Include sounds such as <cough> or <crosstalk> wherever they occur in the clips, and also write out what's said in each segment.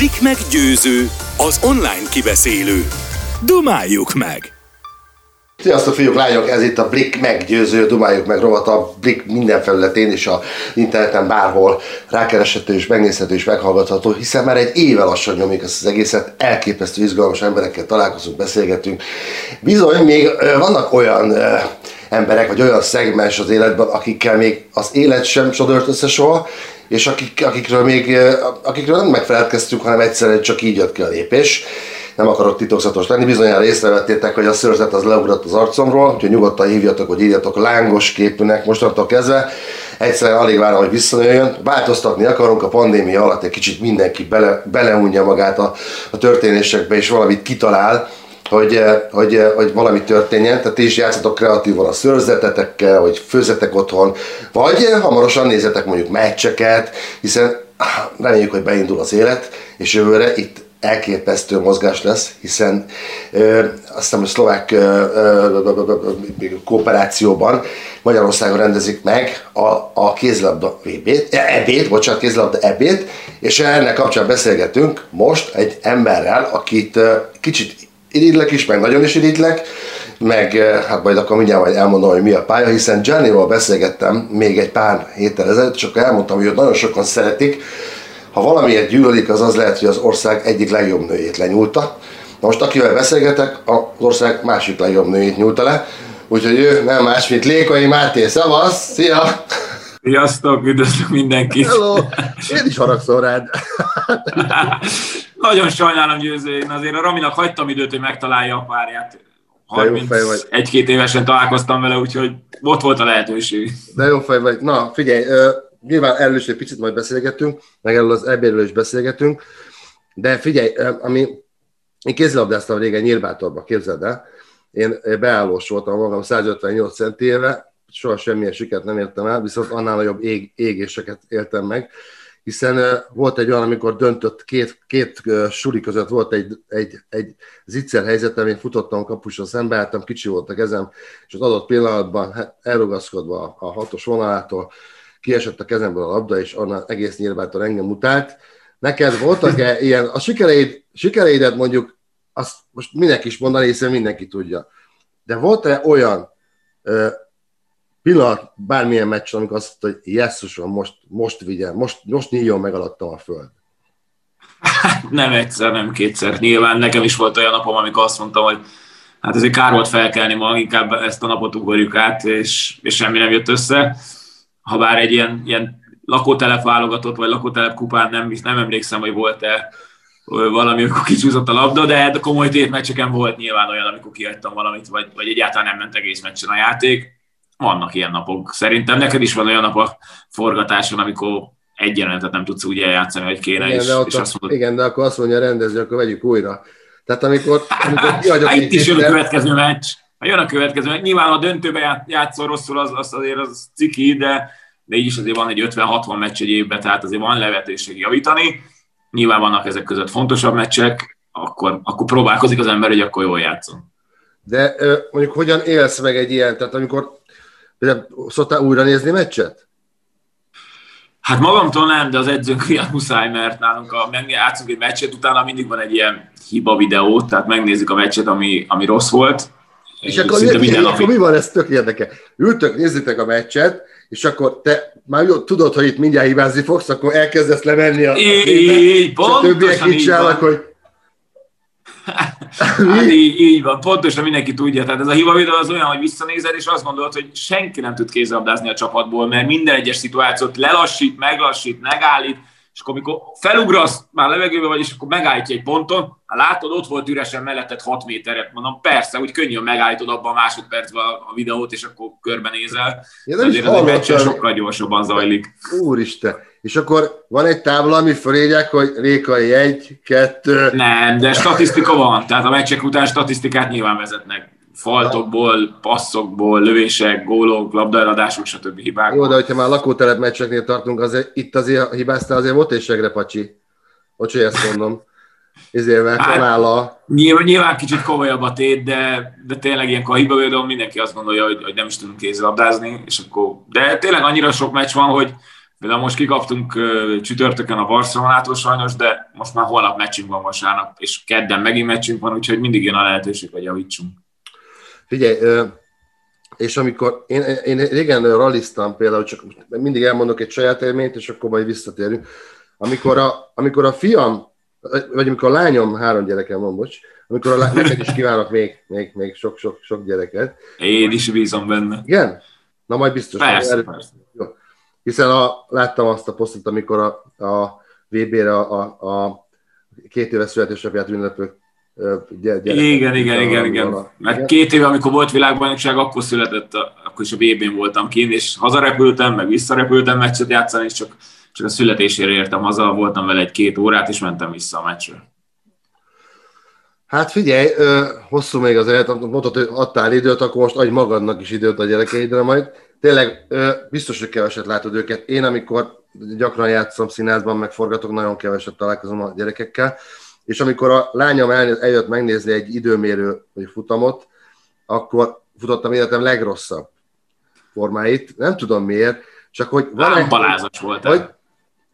Blik meggyőző, az online kibeszélő. Dumáljuk meg! Sziasztok fiúk, lányok, ez itt a Blik meggyőző, dumáljuk meg rovat a Blik minden felületén és a interneten bárhol rákereshető és megnézhető és meghallgatható, hiszen már egy éve lassan nyomjuk ezt az egészet, elképesztő izgalmas emberekkel találkozunk, beszélgetünk. Bizony, még vannak olyan emberek, vagy olyan szegmens az életben, akikkel még az élet sem sodort össze soha, és akik, akikről még akikről nem megfelelkeztünk, hanem egyszerűen csak így jött ki a lépés nem akarok titokzatos lenni, bizonyára észrevettétek, hogy a szőrzet az leugrott az arcomról, úgyhogy nyugodtan hívjatok, hogy írjatok lángos képűnek mostantól kezdve. Egyszerűen alig várom, hogy visszajöjjön. Változtatni akarunk a pandémia alatt, egy kicsit mindenki bele, beleunja magát a, a történésekbe, és valamit kitalál, hogy, hogy, hogy valami történjen, tehát ti is játszatok kreatívan a szőrzetetekkel, hogy főzetek otthon, vagy hamarosan nézzetek mondjuk meccseket, hiszen reméljük, hogy beindul az élet, és jövőre itt elképesztő mozgás lesz, hiszen ö, azt hiszem, a szlovák ö, ö, kooperációban Magyarországon rendezik meg a, a kézlabda VB-t, ebét, bocsánat, kézlabda ebét, és ennek kapcsán beszélgetünk most egy emberrel, akit kicsit irigylek is, meg nagyon is irigylek, meg hát majd akkor mindjárt majd elmondom, hogy mi a pálya, hiszen Giannival beszélgettem még egy pár héttel ezelőtt, csak elmondtam, hogy őt nagyon sokan szeretik, ha valamiért gyűlölik, az az lehet, hogy az ország egyik legjobb nőjét lenyúlta. Na most akivel beszélgetek, az ország másik legjobb nőjét nyúlta le, úgyhogy ő nem más, mint Lékai Máté. Szavasz! Szia! Sziasztok, üdvözlök mindenkit! Hello! Én is haragszom rád. Nagyon sajnálom győző, én azért a Raminak hagytam időt, hogy megtalálja a párját. 31-két évesen találkoztam vele, úgyhogy ott volt a lehetőség. De jó fej vagy. Na, figyelj, nyilván erről is egy picit majd beszélgetünk, meg erről az ebédről is beszélgetünk, de figyelj, ami, én kézilabdáztam régen Nyírbátorban, képzeld el, én beállós voltam magam 158 centéve, soha semmilyen sikert nem értem el, viszont annál nagyobb ég, égéseket éltem meg, hiszen volt egy olyan, amikor döntött két, két suli között volt egy, egy, egy zicser helyzetem, én futottam kapusra szembe, álltam, kicsi volt a kezem, és az adott pillanatban elrugaszkodva a hatos vonalától kiesett a kezemből a labda, és onnan egész nyilvántan engem mutált. Neked voltak-e <laughs> ilyen, a sikereid, sikereidet mondjuk, azt most mindenki is mondani, hiszen mindenki tudja. De volt-e olyan pillanat bármilyen meccsen, amikor azt mondta, hogy jesszusom, most, most vigyen, most, most nyíljon meg alattam a föld? Hát nem egyszer, nem kétszer. Nyilván nekem is volt olyan napom, amikor azt mondtam, hogy hát ezért kár volt felkelni ma, inkább ezt a napot ugorjuk át, és, és semmi nem jött össze ha bár egy ilyen, ilyen lakótelep válogatott, vagy lakótelep kupán nem, nem emlékszem, hogy volt-e valami, amikor kicsúszott a labda, de komoly tétmeccseken volt nyilván olyan, amikor kiadtam valamit, vagy, vagy egyáltalán nem ment egész meccsen a játék. Vannak ilyen napok. Szerintem neked is van olyan nap a forgatáson, amikor egy jelenetet nem tudsz úgy eljátszani, hogy kéne, igen, és, de és azt mondod... Igen, de akkor azt mondja a rendező, akkor vegyük újra. Tehát amikor, amikor hát <laughs> itt is jön a következő meccs. Ha jön a következő, nyilván a döntőbe játszol rosszul, az, az azért az ciki, de, de így is azért van egy 50-60 meccs egy évben, tehát azért van lehetőség javítani. Nyilván vannak ezek között fontosabb meccsek, akkor, akkor próbálkozik az ember, hogy akkor jól játszom. De mondjuk hogyan élsz meg egy ilyen, tehát amikor például szoktál újra nézni meccset? Hát magamtól nem, de az edzőnk miatt muszáj, mert nálunk a, játszunk egy meccset, utána mindig van egy ilyen hiba videó, tehát megnézzük a meccset, ami, ami rossz volt, és akkor, mi, minden akkor mi van, ez tök érdeke. Ültök, nézzétek a meccset, és akkor te már jó, tudod, hogy itt mindjárt hibázni fogsz, akkor elkezdesz lemenni a, a így, és a többiek így csinálnak, hogy <laughs> hát így, így van, pontosan mindenki tudja. Tehát ez a hiba videó az olyan, hogy visszanézed, és azt gondolod, hogy senki nem tud kézlabdázni a csapatból, mert minden egyes szituációt lelassít, meglassít, megállít, és akkor amikor felugrasz, már levegőbe vagy, és akkor megállítja egy ponton, ha látod, ott volt üresen melletted 6 méteret, mondom, persze, úgy könnyű megállítod abban a másodpercben a videót, és akkor körbenézel. Ja, de azért az egy sokkal gyorsabban zajlik. Úristen! És akkor van egy tábla, ami fölírják, hogy Rékai egy, kettő... Nem, de statisztika van, tehát a meccsek után statisztikát nyilván vezetnek faltokból, passzokból, lövések, gólok, labdaeladások, stb. hibák. Jó, de hogyha már lakótelep meccseknél tartunk, azért, itt azért hibáztál, azért volt egy segre, pacsi. Hogy ezt mondom. Ezért hát, kanála. Nyilván, nyilván, kicsit komolyabb a tét, de, de tényleg ilyenkor a hiba mindenki azt gondolja, hogy, hogy nem is tudunk kézilabdázni, és akkor, de tényleg annyira sok meccs van, hogy Például most kikaptunk csütörtökön a Barcelonától sajnos, de most már holnap meccsünk van vasárnap, és kedden megint meccsünk van, úgyhogy mindig jön a lehetőség, hogy javítsunk. Figyelj, és amikor én, én régen ralliztam például, csak mindig elmondok egy saját élményt, és akkor majd visszatérünk. Amikor a, amikor a fiam, vagy amikor a lányom, három gyerekem van, bocs, amikor a lány, neked is kívánok még, még, még sok, sok, sok gyereket. Én is bízom benne. Igen? Na majd biztos. Persze, persze. Hiszen a, láttam azt a posztot, amikor a, a VB-re a, a, a két éves születésnapját ünneplő gyerek. Igen, igen, igen, igen. Mert két éve, amikor volt világbajnokság, akkor született, akkor is a VB-n voltam kint, és hazarepültem, meg visszarepültem meccset játszani, és csak, csak a születésére értem haza, voltam vele egy-két órát, és mentem vissza a meccsre. Hát figyelj, hosszú még az élet, mondtad, hogy adtál időt, akkor most adj magadnak is időt a gyerekeidre majd. Tényleg biztos, hogy keveset látod őket. Én, amikor gyakran játszom színházban, meg forgatok, nagyon keveset találkozom a gyerekekkel és amikor a lányom eljött megnézni egy időmérő vagy futamot, akkor futottam életem legrosszabb formáit, nem tudom miért, csak hogy... Lámpalázas volt. Hogy,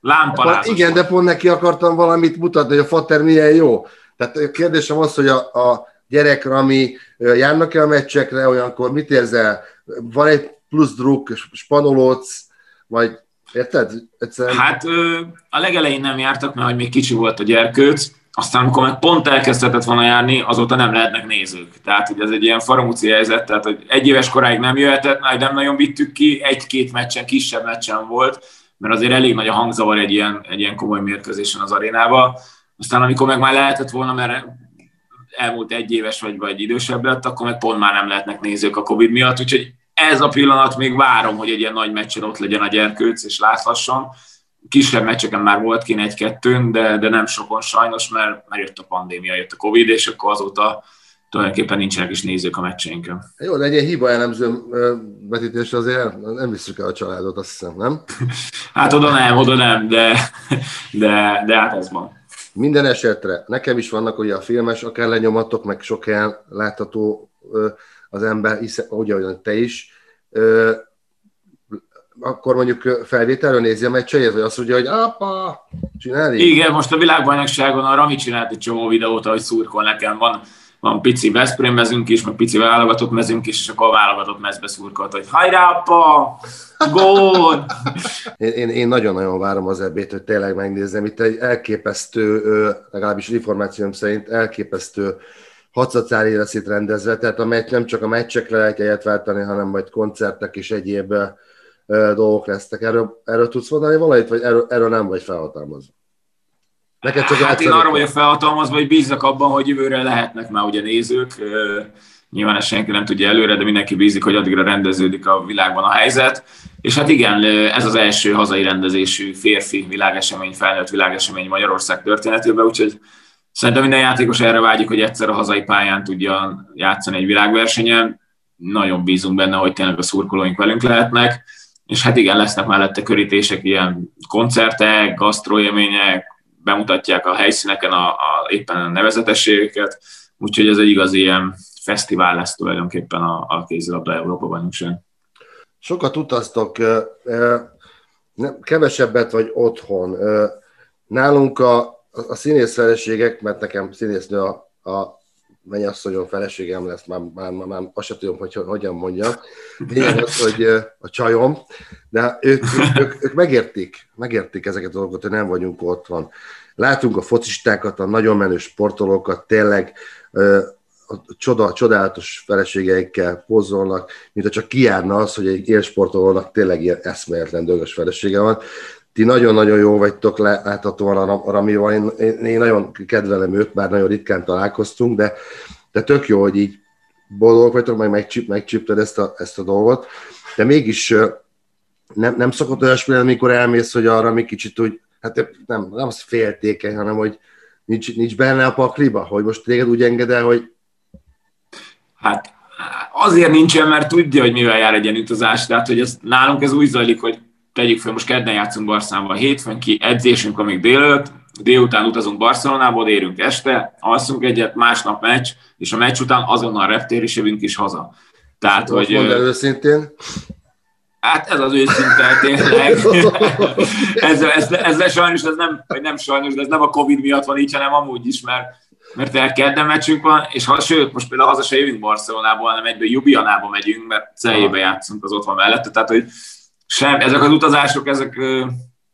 Lámpalázas Igen, volt. de pont neki akartam valamit mutatni, hogy a fater milyen jó. Tehát a kérdésem az, hogy a, a gyerek, ami járnak-e a meccsekre, olyankor mit érzel? Van egy plusz druk, spanolódsz, vagy érted? Egyszerűen... Hát a legelején nem jártak, mert hogy még kicsi volt a gyerkőc, aztán amikor meg pont elkezdhetett volna járni, azóta nem lehetnek nézők. Tehát, hogy ez egy ilyen faramúci helyzet, tehát, hogy egy éves koráig nem jöhetett, majd nem nagyon vittük ki, egy-két meccsen, kisebb meccsen volt, mert azért elég nagy a hangzavar egy ilyen, egy ilyen komoly mérkőzésen az arénába. Aztán amikor meg már lehetett volna, mert elmúlt egy éves vagy, vagy idősebb lett, akkor meg pont már nem lehetnek nézők a Covid miatt, úgyhogy ez a pillanat még várom, hogy egy ilyen nagy meccsen ott legyen a gyerkőc, és láthasson kisebb meccseken már volt kint egy-kettőn, de, de nem sokon sajnos, mert, mert jött a pandémia, jött a Covid, és akkor azóta tulajdonképpen nincsenek is nézők a meccseinken. Jó, de egy ilyen hiba elemző vetítés azért nem visszük el a családot, azt hiszem, nem? <laughs> hát oda nem, oda nem, de, de, de hát ez van. Minden esetre, nekem is vannak ugye a filmes, akár lenyomatok, meg sok helyen látható az ember, hiszen, ugye, olyan te is akkor mondjuk felvételről nézi a meccset, vagy azt mondja, hogy apa, csinálni? Igen, most a világbajnokságon a Rami csinált egy csomó videót, ahogy szurkol nekem. Van, van pici Veszprém mezünk is, meg pici válogatott mezünk is, és akkor a válogatott mezbe szurkolt, hogy hajrá, apa, gól! én, én, én, nagyon-nagyon várom az ebét, hogy tényleg megnézzem. Itt egy elképesztő, legalábbis információm szerint elképesztő hatszatszári lesz itt rendezve, tehát a meccs, nem csak a meccsekre lehet egyet váltani, hanem majd koncertek és egyéb dolgok lesznek. Erről, erről tudsz mondani valamit, vagy erről, erről nem vagy felhatalmazva? Neked csak hát én arra vagyok felhatalmazva, hogy bíznak abban, hogy jövőre lehetnek már ugye nézők. Nyilván ezt senki nem tudja előre, de mindenki bízik, hogy addigra rendeződik a világban a helyzet. És hát igen, ez az első hazai rendezésű férfi világesemény, felnőtt világesemény Magyarország történetében, úgyhogy szerintem minden játékos erre vágyik, hogy egyszer a hazai pályán tudja játszani egy világversenyen. Nagyon bízunk benne, hogy tényleg a szurkolóink velünk lehetnek és hát igen, lesznek mellette körítések, ilyen koncertek, gasztroélmények, bemutatják a helyszíneken a, a, éppen a nevezetességeket, úgyhogy ez egy igazi ilyen fesztivál lesz tulajdonképpen a, a kézilabda Európa bajnokság. Sokat utaztok, kevesebbet vagy otthon. Nálunk a, a színész feleségek, mert nekem színésznő a, a mennyasszonyom feleségem lesz, már, már, már, már azt sem tudom, hogy hogyan mondjam. Lényeg az, hogy a csajom, de ők, ők, ők, megértik, megértik ezeket a dolgokat, hogy nem vagyunk ott van. Látunk a focistákat, a nagyon menő sportolókat, tényleg a csoda, csodálatos feleségeikkel pozolnak, mint ha csak kiárna az, hogy egy élsportolónak tényleg ilyen eszméletlen dögös felesége van ti nagyon-nagyon jó vagytok láthatóan a Ramival, én, én, nagyon kedvelem őt, bár nagyon ritkán találkoztunk, de, de tök jó, hogy így boldog vagytok, meg megcsip, megcsipted ezt a, ezt a dolgot, de mégis nem, nem szokott olyasmi amikor elmész, hogy arra mi kicsit úgy, hát nem, nem az féltékeny, hanem hogy nincs, nincs benne a pakliba, hogy most téged úgy enged el, hogy Hát azért nincsen, mert tudja, hogy mivel jár egy ilyen utazás, tehát hogy ez, nálunk ez úgy zajlik, hogy tegyük fel, most kedden játszunk Barcelonában, hétfőn ki edzésünk, amíg délőtt, délután utazunk Barcelonába, érünk este, alszunk egyet, másnap meccs, és a meccs után azonnal reptér is jövünk is haza. Tehát, hogy... Mondd el őszintén. Hát ez az őszinte, tényleg. <laughs> ez, ez, ez, ez, sajnos, ez nem, vagy nem sajnos, de ez nem a Covid miatt van így, hanem amúgy is, mert, mert el kedden meccsünk van, és ha, sőt, most például haza se jövünk Barcelonából, hanem egyből Jubianába megyünk, mert Celjébe játszunk, az ott van mellette, tehát hogy sem, ezek az utazások, ezek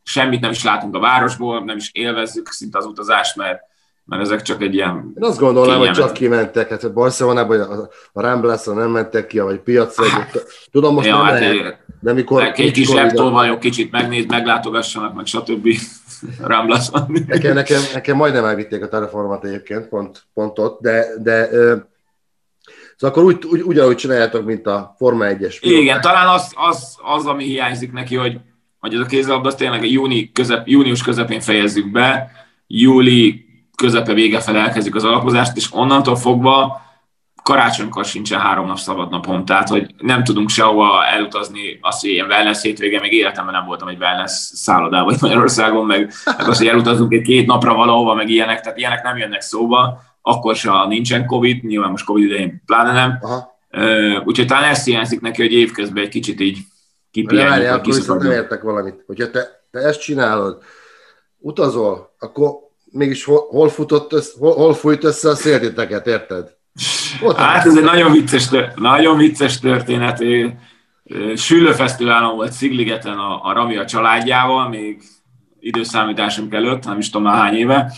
semmit nem is látunk a városból, nem is élvezzük szinte az utazást, mert mert ezek csak egy ilyen... Én azt gondolnám, hogy csak kimentek, hát Barcelonában a, a Ramblasra nem mentek ki, vagy piacra, hát, tudom, most ja, nem hát lehet, de mikor... Egy kis laptolvajok kicsit megnéz, meglátogassanak, meg stb. <laughs> Ramblason. Nekem, nekem, nekem majdnem elvitték a telefonomat egyébként, pont, pont ott, de, de Szóval akkor úgy, úgy, ugyanúgy csináljátok, mint a Forma 1-es. Igen, talán az, az, az, ami hiányzik neki, hogy, hogy ez a kézzelabda, az tényleg júni közep, június közepén fejezzük be, júli közepe vége fel elkezdjük az alapozást, és onnantól fogva karácsonykor sincsen három nap szabad napom, tehát hogy nem tudunk sehova elutazni, azt, hogy ilyen wellness hétvége, még életemben nem voltam egy wellness szállodában Magyarországon, meg, meg azt, hogy elutazunk egy két napra valahova, meg ilyenek, tehát ilyenek nem jönnek szóba, akkor se, ha nincsen Covid, nyilván most Covid idején pláne nem. Aha. Úgyhogy talán ezt hiányzik neki, hogy évközben egy kicsit így kipihenjük. Várjál, akkor viszont nem értek valamit. Hogyha te, te ezt csinálod, utazol, akkor mégis hol, hol, futott össze, hol, hol fújt össze a széltiteket, érted? Ott hát ez egy nagyon vicces, nagyon vicces történet. Sülőfesztiválon volt Szigligeten a, a Rami a családjával, még időszámításunk előtt, nem is tudom már hány éve,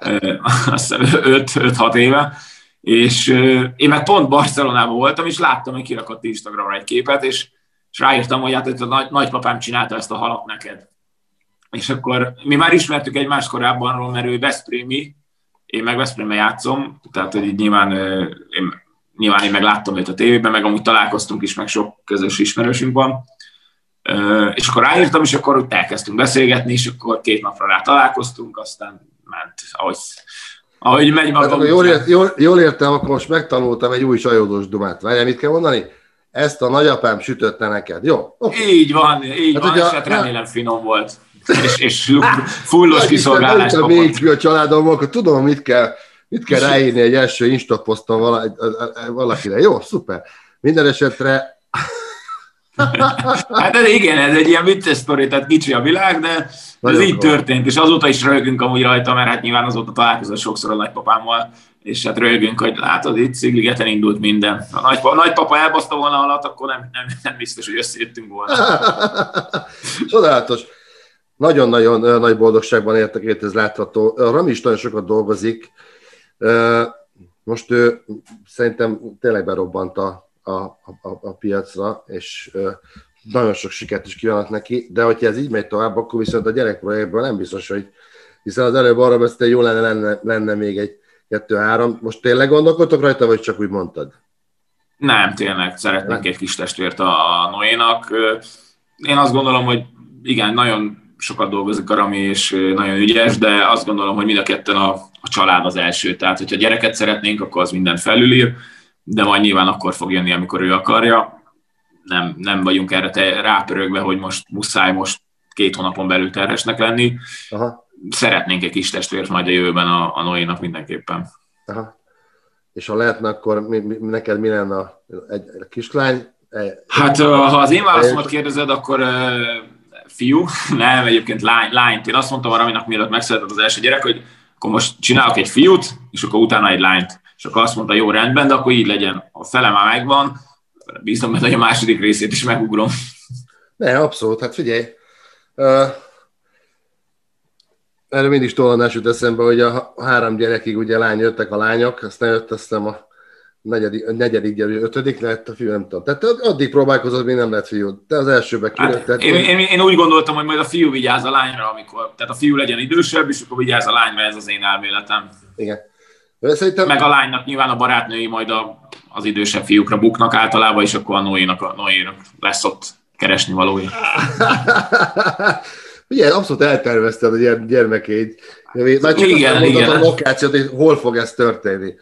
<laughs> azt hiszem 5-6 éve, és én meg pont Barcelonában voltam, és láttam, hogy kirakott Instagramra egy képet, és, és ráírtam, hogy hát a nagy, nagypapám csinálta ezt a halat neked. És akkor mi már ismertük egymást korábban, mert ő Veszprémi, én meg Veszprémbe játszom, tehát hogy nyilván, én, nyilván én meg láttam őt a tévében, meg amúgy találkoztunk is, meg sok közös ismerősünk van. És akkor ráírtam, és akkor ott elkezdtünk beszélgetni, és akkor két napra rá találkoztunk, aztán ment, ahogy, ahogy megy maga. Hát, jól, ért, jól, jól, értem, akkor most megtanultam egy új sajódós dumát. Várjál, mit kell mondani? Ezt a nagyapám sütötte neked, jó? Okay. Így van, így hát van, és hát remélem <laughs> finom volt és, és fullos kiszolgálást kapott. Még a családom, akkor tudom, mit kell, mit kell ráírni egy első Insta poszton valakire. Jó, szuper. Minden esetre <laughs> Hát ez igen, ez egy ilyen vicces sztori, tehát kicsi a világ, de Nagyon ez így történt, és azóta is rögünk amúgy rajta, mert hát nyilván azóta találkozott sokszor a nagypapámmal, és hát rögünk, hogy látod, itt Szigligeten indult minden. Ha nagypapa, nagypapa elbaszta volna alatt, akkor nem, nem, nem biztos, hogy összejöttünk volna. <laughs> Csodálatos. Nagyon-nagyon nagy boldogságban értek, ez látható. Rami is nagyon sokat dolgozik. Most ő szerintem tényleg berobbant a, a, a, a piacra, és nagyon sok sikert is kívánok neki, de hogyha ez így megy tovább, akkor viszont a gyerekprojektből nem biztos, hogy hiszen az előbb arra beszélt, hogy jó lenne, lenne, lenne még egy kettő-három. Most tényleg gondolkodtok rajta, vagy csak úgy mondtad? Nem, tényleg szeretnék egy kis testvért a Noénak. Én azt gondolom, hogy igen, nagyon sokat dolgozik a Rami, és nagyon ügyes, de azt gondolom, hogy mind a ketten a, a család az első. Tehát, hogyha gyereket szeretnénk, akkor az mindent felülír, de majd nyilván akkor fog jönni, amikor ő akarja. Nem, nem vagyunk erre te, rápörögve, hogy most muszáj most két hónapon belül terhesnek lenni. Aha. Szeretnénk egy kis testvért majd a jövőben a, a Noénak mindenképpen. Aha. És ha lehetne, akkor mi, mi, neked mi lenne a, egy, egy kislány? Egy, hát, ha az én válaszomat kérdezed, akkor fiú, <laughs> nem, egyébként lány, lányt. Én azt mondtam arra, aminek mielőtt megszületett az első gyerek, hogy akkor most csinálok egy fiút, és akkor utána egy lányt. És akkor azt mondta, jó, rendben, de akkor így legyen. A fele már megvan, bízom benne, hogy a második részét is megugrom. Ne, abszolút, hát figyelj. Uh, erről mindig tollanás jut eszembe, hogy a három gyerekig ugye lány jöttek a lányok, aztán jött aztán a negyedik, a negyedik gyerű, ötödik lett a fiú, nem tudom. Tehát addig próbálkozott, még nem lett fiú. De az elsőbe kirőtt. Hát, én, én, én, úgy gondoltam, hogy majd a fiú vigyáz a lányra, amikor, tehát a fiú legyen idősebb, és akkor vigyáz a lányra, ez az én elméletem. Igen. De szerintem... Meg a lánynak nyilván a barátnői majd a, az idősebb fiúkra buknak általában, és akkor a Noénak, a Noénak lesz ott keresni valója. <laughs> Ugye, abszolút eltervezted a gyermekeid. Már csak igen, igen. a lokációt, hogy hol fog ez történni.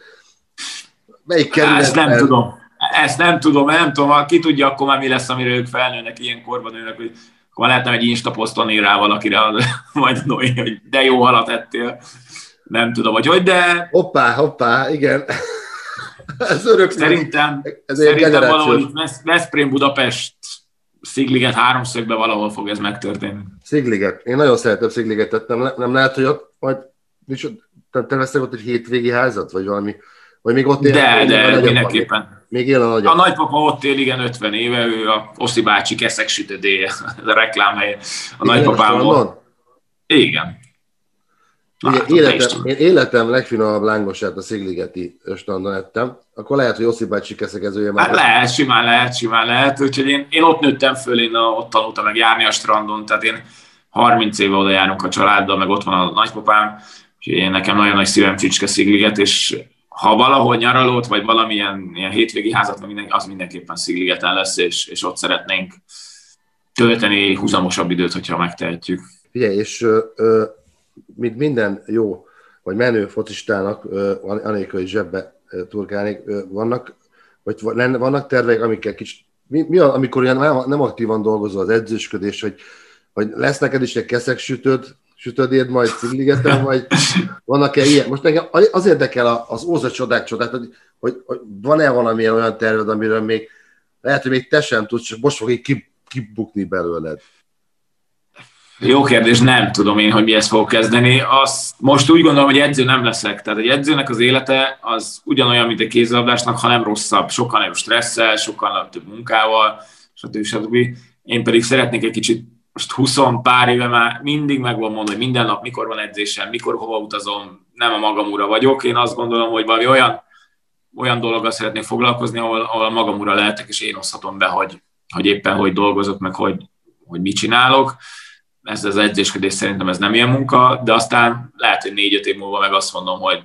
Melyik kerületben? Ezt nem tudom. Ezt nem tudom, nem tudom, ki tudja, akkor már mi lesz, amire ők felnőnek, ilyen korban nőnek, hogy akkor lehetne egy Insta poszton ír rá valakire, <laughs> majd Noé, hogy de jó halat ettél. Nem tudom, hogy hogy, de... Hoppá, hoppá, igen. <laughs> ez örök. Szerintem, ez szerintem valahogy Veszprém Budapest Szigliget háromszögbe valahol fog ez megtörténni. Szigliget. Én nagyon szeretem Szigligetet. Nem, nem lehet, hogy ott majd te terveztek ott egy hétvégi házat, vagy valami, vagy még ott él? De, de, mindenképpen. Még él a nagyobb. A nagypapa ott él, igen, 50 éve, ő a Oszi bácsi keszek sütödéje, <laughs> a reklámhelye. A nagypapámból. Igen. Ugye, életem, én életem legfinomabb lángosát a Szigligeti strandon ettem, akkor lehet, hogy Oszi bácsi keszekezője már. Hát lehet, simán lehet, simán lehet. Úgyhogy én, én ott nőttem föl, én ott tanultam meg járni a strandon, tehát én 30 éve oda járunk a családdal, meg ott van a nagypapám, úgyhogy én nekem nagyon nagy szívem Csicske Szigliget, és ha valahol nyaralót, vagy valamilyen ilyen hétvégi házat, az mindenképpen Szigligeten lesz, és, és ott szeretnénk tölteni húzamosabb időt, hogyha megtehetjük. Figyelj, és ö, ö, mint minden jó, vagy menő focistának, anélkül, hogy zsebbe turkálnék, vannak, vagy vannak tervek, amikkel kicsit, mi, mi amikor ilyen nem, aktívan dolgozol az edzősködés, hogy, hogy lesz neked is egy keszek sütöd, sütödéd majd cigligeten, <laughs> vagy vannak-e ilyen? Most nekem az érdekel az Óza csodák csodát, hogy, hogy, hogy van-e valamilyen olyan terved, amiről még lehet, hogy még te sem tudsz, csak most fog így kibukni belőled. Jó kérdés, nem tudom én, hogy mihez fog kezdeni. Azt most úgy gondolom, hogy edző nem leszek. Tehát egy edzőnek az élete az ugyanolyan, mint egy kézilabdásnak, hanem rosszabb. Sokkal nagyobb stresszel, sokkal több munkával, stb. stb. Én pedig szeretnék egy kicsit most 20 pár éve már mindig meg van mondani, hogy minden nap mikor van edzésem, mikor hova utazom, nem a magam ura vagyok. Én azt gondolom, hogy valami olyan, olyan dologgal szeretnék foglalkozni, ahol, ahol magam ura lehetek, és én oszhatom be, hogy, hogy éppen hogy dolgozok, meg hogy, hogy mit csinálok ez az edzéskedés szerintem ez nem ilyen munka, de aztán lehet, hogy négy-öt év múlva meg azt mondom, hogy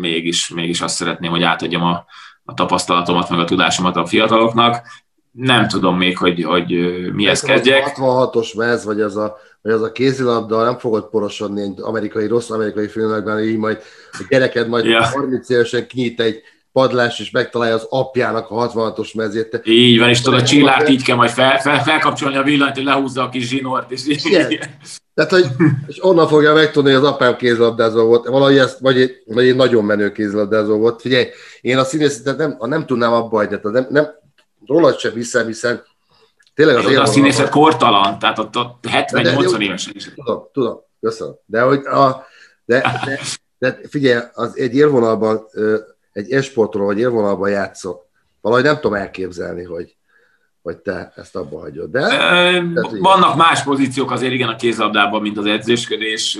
mégis, mégis azt szeretném, hogy átadjam a, a tapasztalatomat, meg a tudásomat a fiataloknak. Nem tudom még, hogy, hogy mihez kezdjek. 66-os mez, vagy az a, vagy az a kézilabda, nem fogod porosodni egy amerikai, rossz amerikai filmekben, így majd a gyereked majd ja. 30 évesen kinyit egy padlás, és megtalálja az apjának a 66-os mezét. Így van, és tudod, a csillát így kell majd fel, fel, felkapcsolni a villanyt, hogy lehúzza a kis zsinort. És Igen. Tehát, hogy és onnan fogja megtudni, hogy az apám kézlabdázó volt, valahogy ezt, vagy egy, vagy egy nagyon menő kézlabdázó volt. Figyelj, én a színészetet nem, nem tudnám abba hagyni, nem, nem, rólad sem hiszem, hiszen tényleg az A színészet kortalan, tehát ott, ott 70-80 évesen is. Tudom, tudom, köszönöm. De, hogy a, de, de, de figyelj, az egy élvonalban egy esportról vagy élvonalban játszok, valahogy nem tudom elképzelni, hogy, hogy te ezt abba hagyod. De, e, vannak más pozíciók azért igen a kézlabdában, mint az edzéskedés.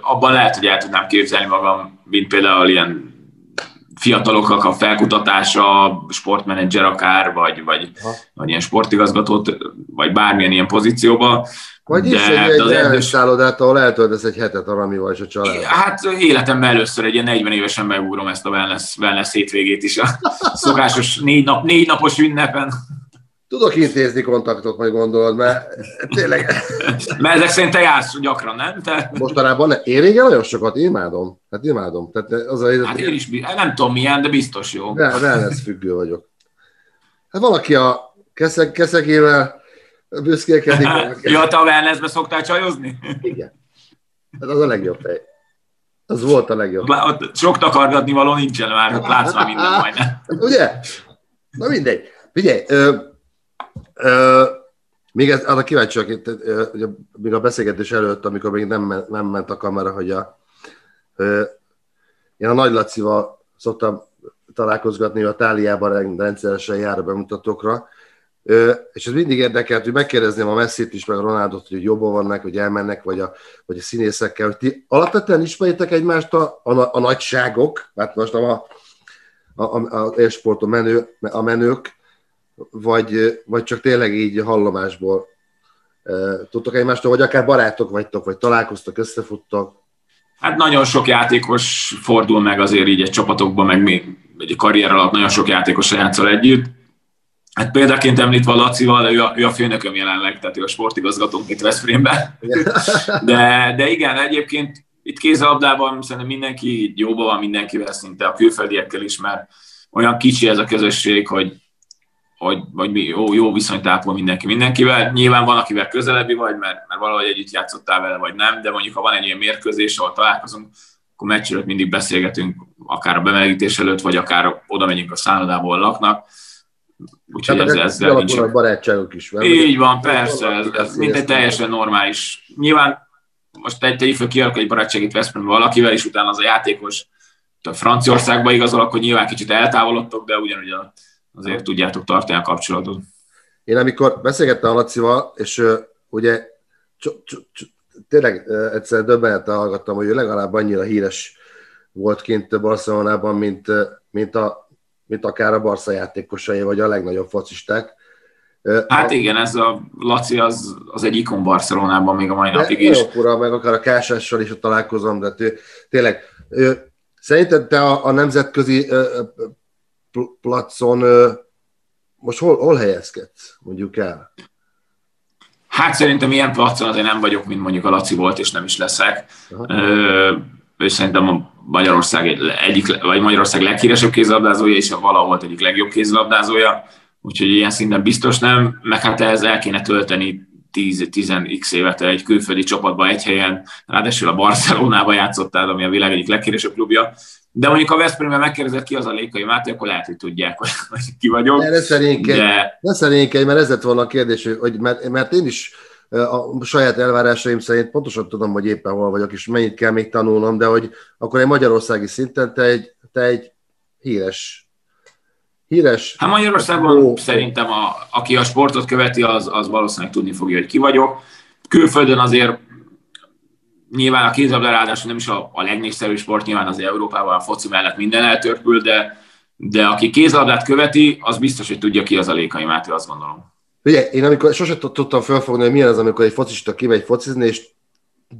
Abban lehet, hogy el tudnám képzelni magam, mint például ilyen fiatalokkal a felkutatása, sportmenedzser akár, vagy, vagy, vagy ilyen sportigazgatót, vagy bármilyen ilyen pozícióban. Vagy is egy, egy az elszállodát, ahol eltöltesz egy hetet a Ramival és a család. Hát életemben először egy ilyen 40 évesen megúrom ezt a wellness, wellness hétvégét is. A <laughs> szokásos négy, nap, négy napos ünnepen. Tudok intézni kontaktot, majd gondolod, mert tényleg... <laughs> mert ezek szerint te jársz gyakran, nem? Te... Mostanában ne. Én régen nagyon sokat imádom. Hát imádom. Tehát az a, hát én is, nem tudom milyen, de biztos jó. Ne, wellness függő vagyok. Hát valaki a keszeg, keszegével büszkélkedik. ja, te a wellnessbe szoktál csajozni? Igen. Ez az a legjobb hely. Az volt a legjobb. Ott sok takargatni való nincsen már, ott látsz már minden majdnem. <laughs> Ugye? Na mindegy. Figyelj, ö, ö, még ez, arra kíváncsi vagyok, ugye, még a beszélgetés előtt, amikor még nem, nem ment a kamera, hogy a, ö, én a Nagy Lacival szoktam találkozgatni, a Táliában rendszeresen jár a bemutatókra, és ez mindig érdekelt, hogy megkérdezném a messzét is, meg a Ronaldot, hogy jobban vannak, hogy elmennek, vagy a, vagy a színészekkel, hogy ti alapvetően ismeritek egymást a, a, a nagyságok, hát most a, a, a, a a, menő, a menők, vagy, vagy csak tényleg így hallomásból tudtok egymástól, vagy akár barátok vagytok, vagy találkoztok, összefuttak? Hát nagyon sok játékos fordul meg azért így egy csapatokban, meg még egy karrier alatt nagyon sok játékos játszol együtt Hát példaként említve Lacival, ő a, ő a főnököm jelenleg, tehát ő a sportigazgatónk itt Veszprémben. De, de igen, egyébként itt kézilabdában szerintem mindenki jóban van mindenkivel, szinte a külföldiekkel is, mert olyan kicsi ez a közösség, hogy, hogy vagy jó, jó viszonyt ápol mindenki mindenkivel. Nyilván van, akivel közelebbi vagy, mert, mert valahogy együtt játszottál vele, vagy nem, de mondjuk ha van egy ilyen mérkőzés, ahol találkozunk, akkor meccs mindig beszélgetünk, akár a bemelegítés előtt, vagy akár oda megyünk a szállodából laknak Úgyhogy ez, ezzel nincs. barátságok is. Van, Így van, persze, ez, ez egy teljesen normális. Nyilván most egy tegyük fel kialakul egy barátságit Veszprémben valakivel, és utána az a játékos a Franciaországba igazol, akkor nyilván kicsit eltávolodtok, de ugyanúgy azért tudjátok tartani a kapcsolatot. Én amikor beszélgettem a Lacival, és uh, ugye c- c- c- tényleg uh, egyszer döbbenettel hallgattam, hogy ő legalább annyira híres volt kint Barcelonában, mint, uh, mint, a, mint akár a Barca játékosai, vagy a legnagyobb focisták. Hát igen, ez a Laci az, az egy ikon Barcelonában még a mai napig is. Ura, meg akár a Kásással is találkozom, de tő, tényleg, szerinted te a, a nemzetközi placon most hol, hol helyezkedsz, mondjuk el? Hát szerintem ilyen placon azért nem vagyok, mint mondjuk a Laci volt, és nem is leszek. Ö, és szerintem a Magyarország egyik, vagy Magyarország leghíresebb kézlabdázója, és a vala volt egyik legjobb kézlabdázója. Úgyhogy ilyen szinten biztos nem, meg hát ehhez el kéne tölteni 10-10x évet egy külföldi csapatba egy helyen, ráadásul a Barcelonába játszottál, ami a világ egyik legkérésebb klubja, de mondjuk a Veszprémben megkérdezett ki az a Lékai Máté, akkor lehet, hogy tudják, hogy, <laughs> ki vagyok. Ne szerénykedj, de... ne szerénykedj, mert ez lett volna a kérdés, hogy mert, mert én is a saját elvárásaim szerint pontosan tudom, hogy éppen hol vagyok, és mennyit kell még tanulnom, de hogy akkor egy magyarországi szinten te egy, te egy híres híres. Hát Magyarországon ó, szerintem, a, aki a sportot követi, az, az valószínűleg tudni fogja, hogy ki vagyok. Külföldön azért nyilván a kézlabda ráadásul nem is a, a legnépszerűbb sport, nyilván az Európában a foci mellett minden eltörpül, de, de aki kézlabdát követi, az biztos, hogy tudja ki az a Lékai Máté, azt gondolom. Ugye, én amikor sosem tudtam felfogni, hogy milyen az, amikor egy focista kimegy focizni, és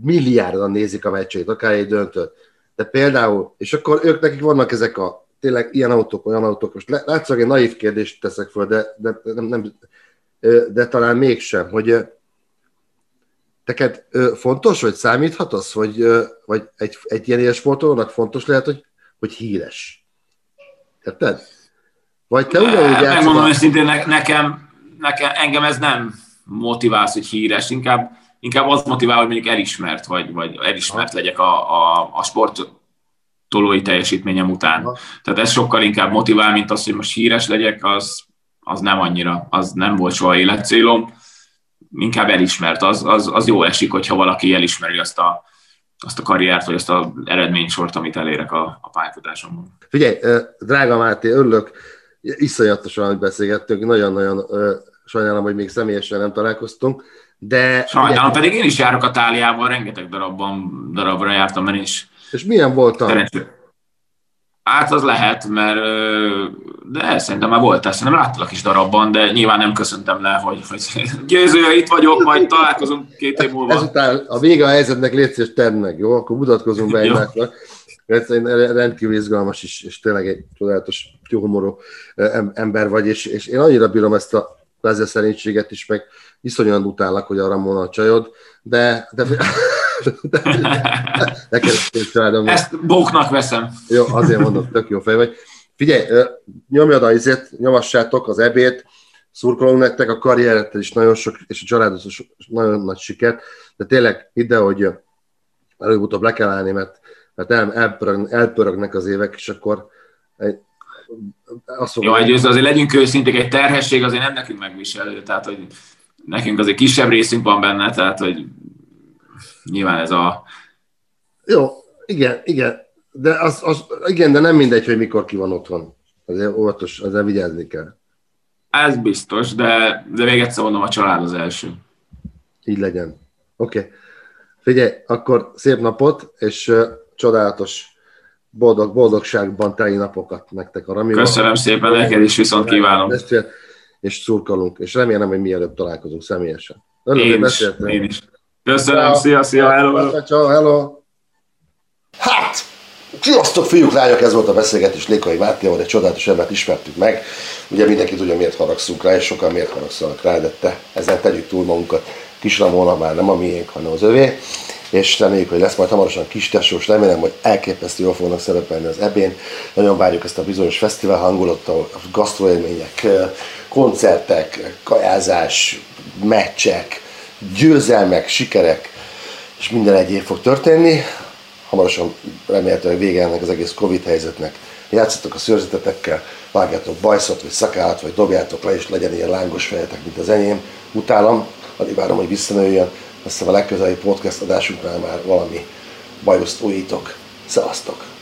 milliárdan nézik a meccsét, akár egy döntőt. De például, és akkor ők nekik vannak ezek a tényleg ilyen autók, olyan autók. Most látszólag egy naív kérdést teszek föl, de, de, nem, nem, de talán mégsem, hogy teked fontos, vagy számíthat az, hogy, vagy egy, egy ilyen sportolónak fontos lehet, hogy, hogy híres. Érted? Vagy te ugyanúgy játszol... Megmondom őszintén, nekem, nekem, engem ez nem motiválsz, hogy híres, inkább, inkább az motivál, hogy mondjuk elismert, vagy, vagy elismert legyek a, a, a sport tolói teljesítményem után. Aha. Tehát ez sokkal inkább motivál, mint az, hogy most híres legyek, az, az nem annyira, az nem volt soha életcélom. Inkább elismert, az, az, az jó esik, hogyha valaki elismeri azt a, azt a karriert, vagy azt az eredménysort, amit elérek a, a pályafutásomban. Figyelj, drága Máté, örülök, iszonyatosan, hogy beszélgettünk, nagyon-nagyon sajnálom, hogy még személyesen nem találkoztunk, de... Sajnálom, ugye... pedig én is járok a táliában, rengeteg darabban, darabra jártam, mert is és milyen voltam? Hát az lehet, mert de szerintem már voltál, szerintem láttalak is darabban, de nyilván nem köszöntem le, hogy, hogy <laughs> győző, itt vagyok, majd találkozunk két év múlva. Ezután a vége a helyzetnek légy szíves, tedd meg, jó? Akkor mutatkozunk be egymásnak. Rendkívül izgalmas is, és tényleg egy csodálatos, humorú ember vagy, és, és én annyira bírom ezt a kvázi szerénységet is, meg iszonyan utállak, hogy arra mondom a csajod, de, de Neked családom. Ezt bóknak veszem. Jó, azért mondom, tök jó fej vagy. Figyelj, nyomjad a izét, nyomassátok az ebét, szurkolunk nektek, a karrierettel is nagyon sok, és a családot is nagyon nagy sikert, de tényleg ide, hogy előbb-utóbb le kell állni, mert, mert el, elpörög, elpörögnek az évek, és akkor egy, azt Jó, egy azért legyünk őszinték, egy terhesség azért nem nekünk megviselő, tehát hogy nekünk azért kisebb részünk van benne, tehát hogy nyilván ez a... Jó, igen, igen. De az, az, igen, de nem mindegy, hogy mikor ki van otthon. Azért óvatos, azért vigyázni kell. Ez biztos, de, de még egyszer mondom, a család az első. Így legyen. Oké. Okay. Figyelj, akkor szép napot, és csodálatos boldog, boldogságban teli napokat nektek a Ramival. Köszönöm szépen, neked is viszont kívánom. És szurkolunk, és remélem, hogy mielőbb találkozunk személyesen. Örülök, én is, én is. Köszönöm, szia, szia, hello. Ciao, hello. Hát, sziasztok, fiúk, lányok, ez volt a beszélgetés Lékai Mátéval, egy csodálatos embert ismertük meg. Ugye mindenki tudja, miért haragszunk rá, és sokan miért haragszanak rá, de te, ezzel tegyük túl magunkat. Kis Ramona már nem a miénk, hanem az övé és reméljük, hogy lesz majd hamarosan kis tesós, remélem, hogy elképesztő jól fognak szerepelni az ebén. Nagyon várjuk ezt a bizonyos fesztivál hangulatot, gasztroélmények, koncertek, kajázás, meccsek, győzelmek, sikerek, és minden egyéb fog történni. Hamarosan remélhetőleg vége ennek az egész Covid helyzetnek. játszatok a szőrzetetekkel, vágjátok bajszot, vagy szakállat, vagy dobjátok le, és legyen ilyen lángos fejetek, mint az enyém. Utálom, alig várom, hogy visszanőjön, aztán a legközelebbi podcast adásunknál már valami bajoszt újítok. Szevasztok!